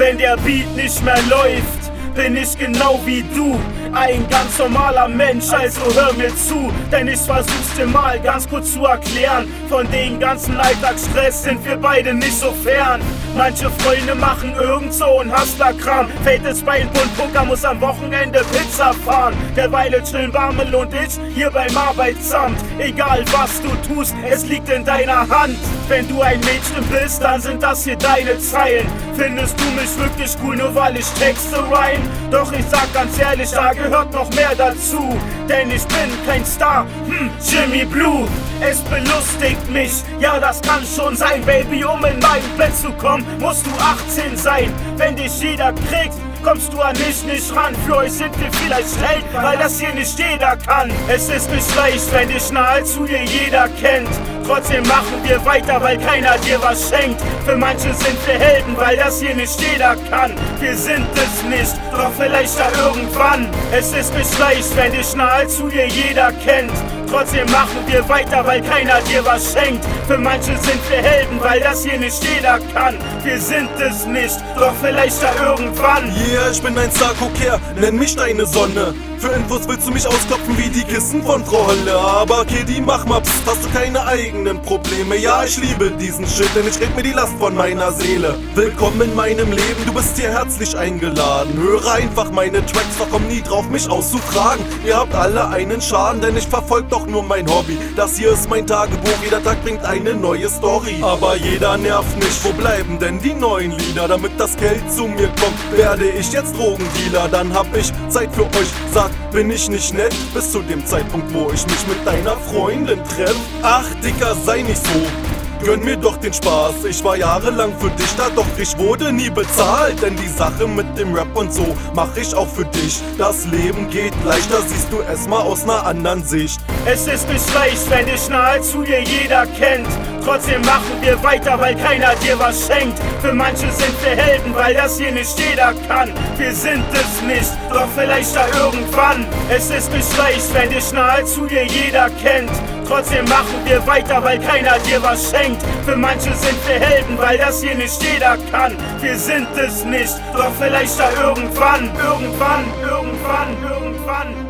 wenn der Beat nicht mehr läuft bin ich genau wie du. Ein ganz normaler Mensch, also hör mir zu, denn ich versuch's dir mal ganz kurz zu erklären. Von den ganzen Alltagsstress sind wir beide nicht so fern. Manche Freunde machen irgend so ein Hustlerkram. Fällt es bei ein Poker, muss am Wochenende Pizza fahren. Derweile chillen Barmel und ich hier beim Arbeitsamt. Egal was du tust, es liegt in deiner Hand. Wenn du ein Mädchen bist, dann sind das hier deine Zeilen. Findest du mich wirklich cool, nur weil ich Texte rhyme? Doch ich sag ganz ehrlich, da gehört noch mehr dazu. Denn ich bin kein Star, hm, Jimmy Blue. Es belustigt mich, ja, das kann schon sein, Baby. Um in mein Bett zu kommen, musst du 18 sein. Wenn dich jeder kriegt, kommst du an mich nicht ran. Für euch sind wir vielleicht Held, weil das hier nicht jeder kann. Es ist nicht leicht, wenn dich nahezu dir jeder kennt. Trotzdem machen wir weiter, weil keiner dir was schenkt. Für manche sind wir Helden, weil das hier nicht jeder kann. Wir sind es nicht, doch vielleicht da irgendwann. Es ist nicht leicht, wenn dich nahezu dir jeder kennt. Trotzdem machen wir weiter, weil keiner dir was schenkt. Für manche sind wir Helden, weil das hier nicht jeder kann. Wir sind es nicht, doch vielleicht da irgendwann. Yeah, ich bin ein Sarkoker, nenn mich deine Sonne. Für Infos willst du mich ausklopfen wie die Kissen von Frau Hölle. Aber Kiddy, mach mal pst, hast du keine eigenen Probleme. Ja, ich liebe diesen Shit, denn ich red mir die Last von meiner Seele. Willkommen in meinem Leben, du bist hier herzlich eingeladen. Höre einfach meine Tracks, doch komm nie drauf, mich auszufragen. Ihr habt alle einen Schaden, denn ich verfolg doch nur mein Hobby. Das hier ist mein Tagebuch, jeder Tag bringt eine neue Story. Aber jeder nervt nicht, wo bleiben denn die neuen Lieder? Damit das Geld zu mir kommt, werde ich jetzt Drogendealer. Dann hab ich Zeit für euch, sag bin ich nicht nett? Bis zu dem Zeitpunkt, wo ich mich mit deiner Freundin treff. Ach, Dicker, sei nicht so. Gönn mir doch den Spaß, ich war jahrelang für dich da, doch ich wurde nie bezahlt. Denn die Sache mit dem Rap und so mach ich auch für dich. Das Leben geht leichter, siehst du es mal aus ner anderen Sicht. Es ist nicht leicht, wenn dich nahezu dir jeder kennt. Trotzdem machen wir weiter, weil keiner dir was schenkt. Für manche sind wir Helden, weil das hier nicht jeder kann. Wir sind es nicht, doch vielleicht da irgendwann. Es ist nicht leicht, wenn dich nahezu dir jeder kennt. Trotzdem machen wir weiter, weil keiner dir was schenkt. Für manche sind wir Helden, weil das hier nicht jeder kann. Wir sind es nicht, doch vielleicht da irgendwann, irgendwann, irgendwann, irgendwann.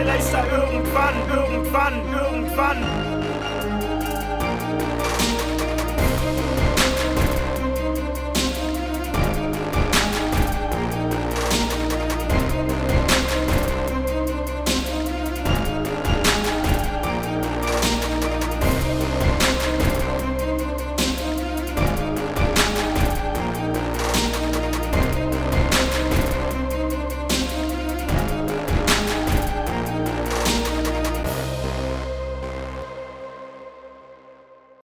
Vielleicht da irgendwann, irgendwann, irgendwann.